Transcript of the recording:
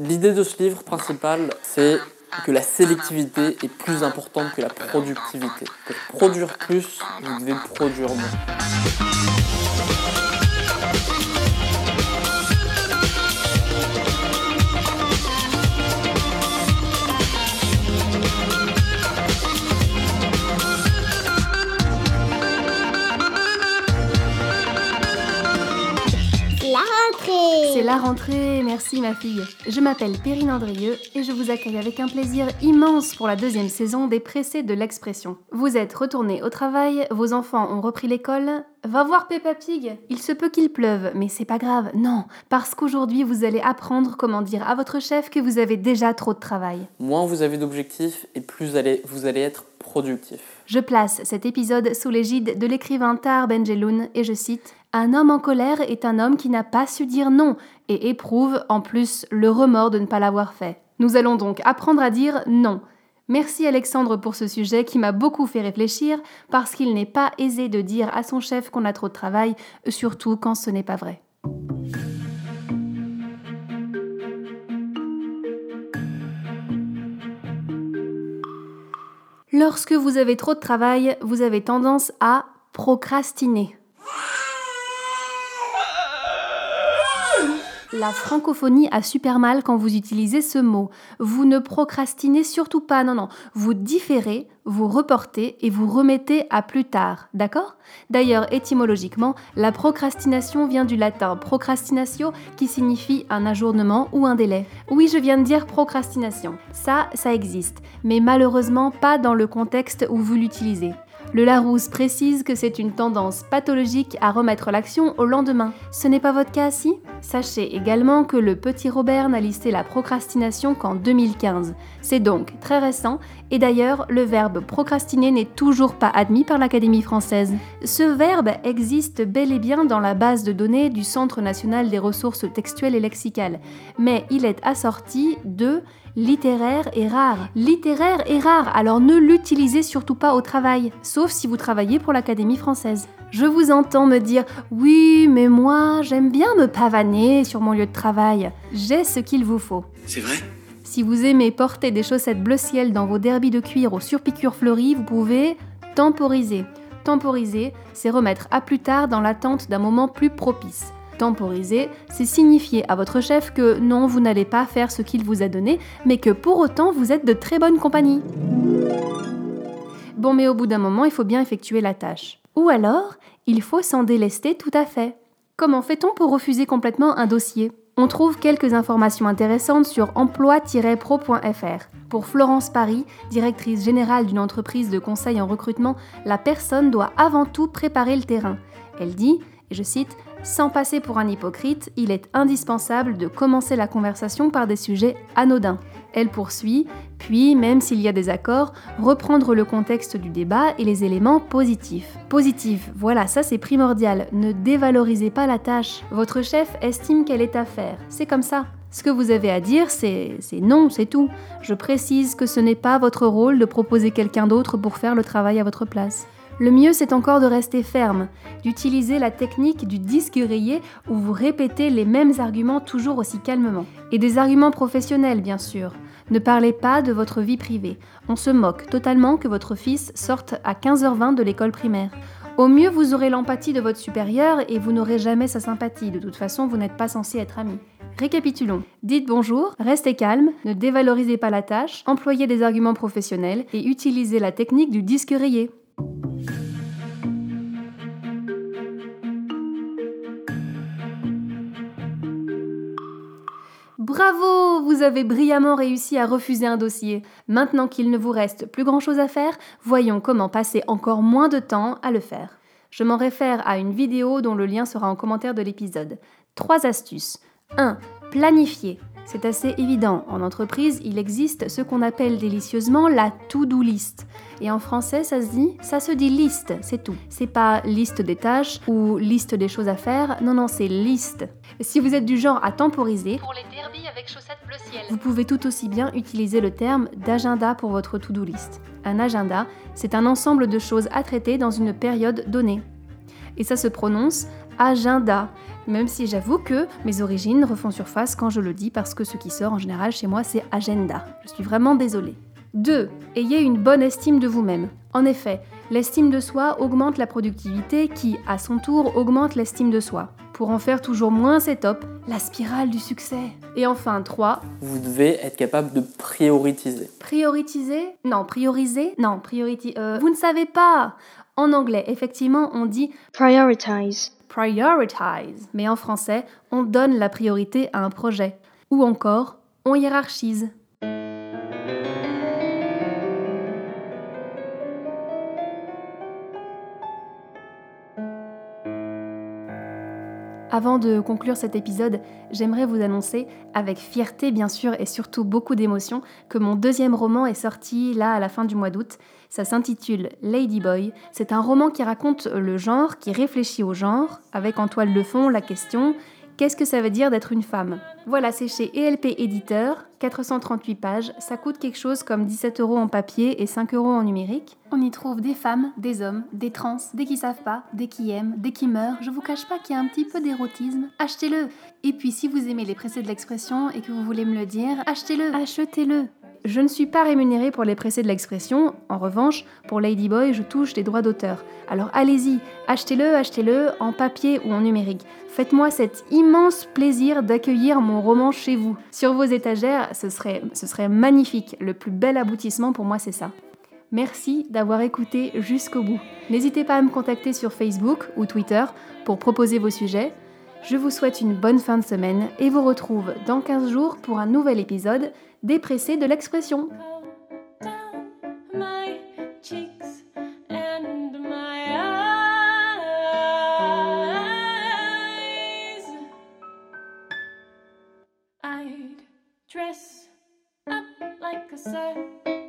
L'idée de ce livre principal, c'est que la sélectivité est plus importante que la productivité. Pour produire plus, vous devez produire moins. C'est la rentrée, merci ma fille. Je m'appelle Perrine Andrieux et je vous accueille avec un plaisir immense pour la deuxième saison des Pressés de l'expression. Vous êtes retournés au travail, vos enfants ont repris l'école. Va voir Peppa Pig. Il se peut qu'il pleuve, mais c'est pas grave, non, parce qu'aujourd'hui vous allez apprendre comment dire à votre chef que vous avez déjà trop de travail. Moins vous avez d'objectifs et plus allez, vous allez être productif. Je place cet épisode sous l'égide de l'écrivain Tar Benjeloun et je cite un homme en colère est un homme qui n'a pas su dire non et éprouve en plus le remords de ne pas l'avoir fait. Nous allons donc apprendre à dire non. Merci Alexandre pour ce sujet qui m'a beaucoup fait réfléchir parce qu'il n'est pas aisé de dire à son chef qu'on a trop de travail, surtout quand ce n'est pas vrai. Lorsque vous avez trop de travail, vous avez tendance à procrastiner. La francophonie a super mal quand vous utilisez ce mot. Vous ne procrastinez surtout pas, non, non. Vous différez, vous reportez et vous remettez à plus tard, d'accord? D'ailleurs, étymologiquement, la procrastination vient du latin procrastinatio qui signifie un ajournement ou un délai. Oui, je viens de dire procrastination. Ça, ça existe, mais malheureusement pas dans le contexte où vous l'utilisez. Le Larousse précise que c'est une tendance pathologique à remettre l'action au lendemain. Ce n'est pas votre cas si? Sachez également que le petit Robert n'a listé la procrastination qu'en 2015. C'est donc très récent et d'ailleurs le verbe procrastiner n'est toujours pas admis par l'Académie française. Ce verbe existe bel et bien dans la base de données du Centre national des ressources textuelles et lexicales, mais il est assorti de littéraire et rare. Littéraire et rare, alors ne l'utilisez surtout pas au travail, sauf si vous travaillez pour l'Académie française. Je vous entends me dire Oui, mais moi, j'aime bien me pavaner sur mon lieu de travail. J'ai ce qu'il vous faut. C'est vrai? Si vous aimez porter des chaussettes bleu ciel dans vos derbies de cuir aux surpiqûres fleuries, vous pouvez temporiser. Temporiser, c'est remettre à plus tard dans l'attente d'un moment plus propice. Temporiser, c'est signifier à votre chef que non, vous n'allez pas faire ce qu'il vous a donné, mais que pour autant vous êtes de très bonne compagnie. Bon, mais au bout d'un moment, il faut bien effectuer la tâche. Ou alors, il faut s'en délester tout à fait. Comment fait-on pour refuser complètement un dossier? On trouve quelques informations intéressantes sur emploi-pro.fr. Pour Florence Paris, directrice générale d'une entreprise de conseil en recrutement, la personne doit avant tout préparer le terrain. Elle dit, et je cite, sans passer pour un hypocrite, il est indispensable de commencer la conversation par des sujets anodins. Elle poursuit, puis, même s'il y a des accords, reprendre le contexte du débat et les éléments positifs. Positif, voilà, ça c'est primordial. Ne dévalorisez pas la tâche. Votre chef estime qu'elle est à faire. C'est comme ça. Ce que vous avez à dire, c'est non, c'est tout. Je précise que ce n'est pas votre rôle de proposer quelqu'un d'autre pour faire le travail à votre place. Le mieux, c'est encore de rester ferme, d'utiliser la technique du disque rayé où vous répétez les mêmes arguments toujours aussi calmement. Et des arguments professionnels, bien sûr. Ne parlez pas de votre vie privée. On se moque totalement que votre fils sorte à 15h20 de l'école primaire. Au mieux, vous aurez l'empathie de votre supérieur et vous n'aurez jamais sa sympathie. De toute façon, vous n'êtes pas censé être ami. Récapitulons. Dites bonjour, restez calme, ne dévalorisez pas la tâche, employez des arguments professionnels et utilisez la technique du disque rayé. Bravo, vous avez brillamment réussi à refuser un dossier. Maintenant qu'il ne vous reste plus grand-chose à faire, voyons comment passer encore moins de temps à le faire. Je m'en réfère à une vidéo dont le lien sera en commentaire de l'épisode. Trois astuces. 1. Planifier. C'est assez évident. En entreprise, il existe ce qu'on appelle délicieusement la to-do list. Et en français, ça se dit, ça se dit liste, c'est tout. C'est pas liste des tâches ou liste des choses à faire. Non, non, c'est liste. Si vous êtes du genre à temporiser, Pour les derbies avec chaussettes bleu ciel. vous pouvez tout aussi bien utiliser le terme d'agenda pour votre to-do list. Un agenda, c'est un ensemble de choses à traiter dans une période donnée. Et ça se prononce agenda, même si j'avoue que mes origines refont surface quand je le dis parce que ce qui sort en général chez moi c'est agenda. Je suis vraiment désolée. 2. Ayez une bonne estime de vous-même. En effet, l'estime de soi augmente la productivité qui, à son tour, augmente l'estime de soi. Pour en faire toujours moins, c'est top, la spirale du succès. Et enfin, 3. Vous devez être capable de prioriser. Prioriser? Non, prioriser? Non, priority. Euh, vous ne savez pas En anglais, effectivement, on dit Prioritize. prioritize, mais en français, on donne la priorité à un projet. Ou encore, on hiérarchise. Avant de conclure cet épisode, j'aimerais vous annoncer, avec fierté bien sûr et surtout beaucoup d'émotion, que mon deuxième roman est sorti là à la fin du mois d'août. Ça s'intitule Ladyboy. C'est un roman qui raconte le genre, qui réfléchit au genre, avec en toile de fond la question Qu'est-ce que ça veut dire d'être une femme? Voilà, c'est chez ELP Éditeur, 438 pages, ça coûte quelque chose comme 17 euros en papier et 5 euros en numérique. On y trouve des femmes, des hommes, des trans, des qui savent pas, des qui aiment, des qui meurent. Je vous cache pas qu'il y a un petit peu d'érotisme. Achetez-le Et puis si vous aimez les pressés de l'expression et que vous voulez me le dire, achetez-le Achetez-le je ne suis pas rémunérée pour les pressés de l'expression, en revanche, pour Ladyboy, je touche des droits d'auteur. Alors allez-y, achetez-le, achetez-le, en papier ou en numérique. Faites-moi cet immense plaisir d'accueillir mon roman chez vous. Sur vos étagères, ce serait, ce serait magnifique. Le plus bel aboutissement pour moi, c'est ça. Merci d'avoir écouté jusqu'au bout. N'hésitez pas à me contacter sur Facebook ou Twitter pour proposer vos sujets. Je vous souhaite une bonne fin de semaine et vous retrouve dans 15 jours pour un nouvel épisode des pressés de l'expression. dress up like a circus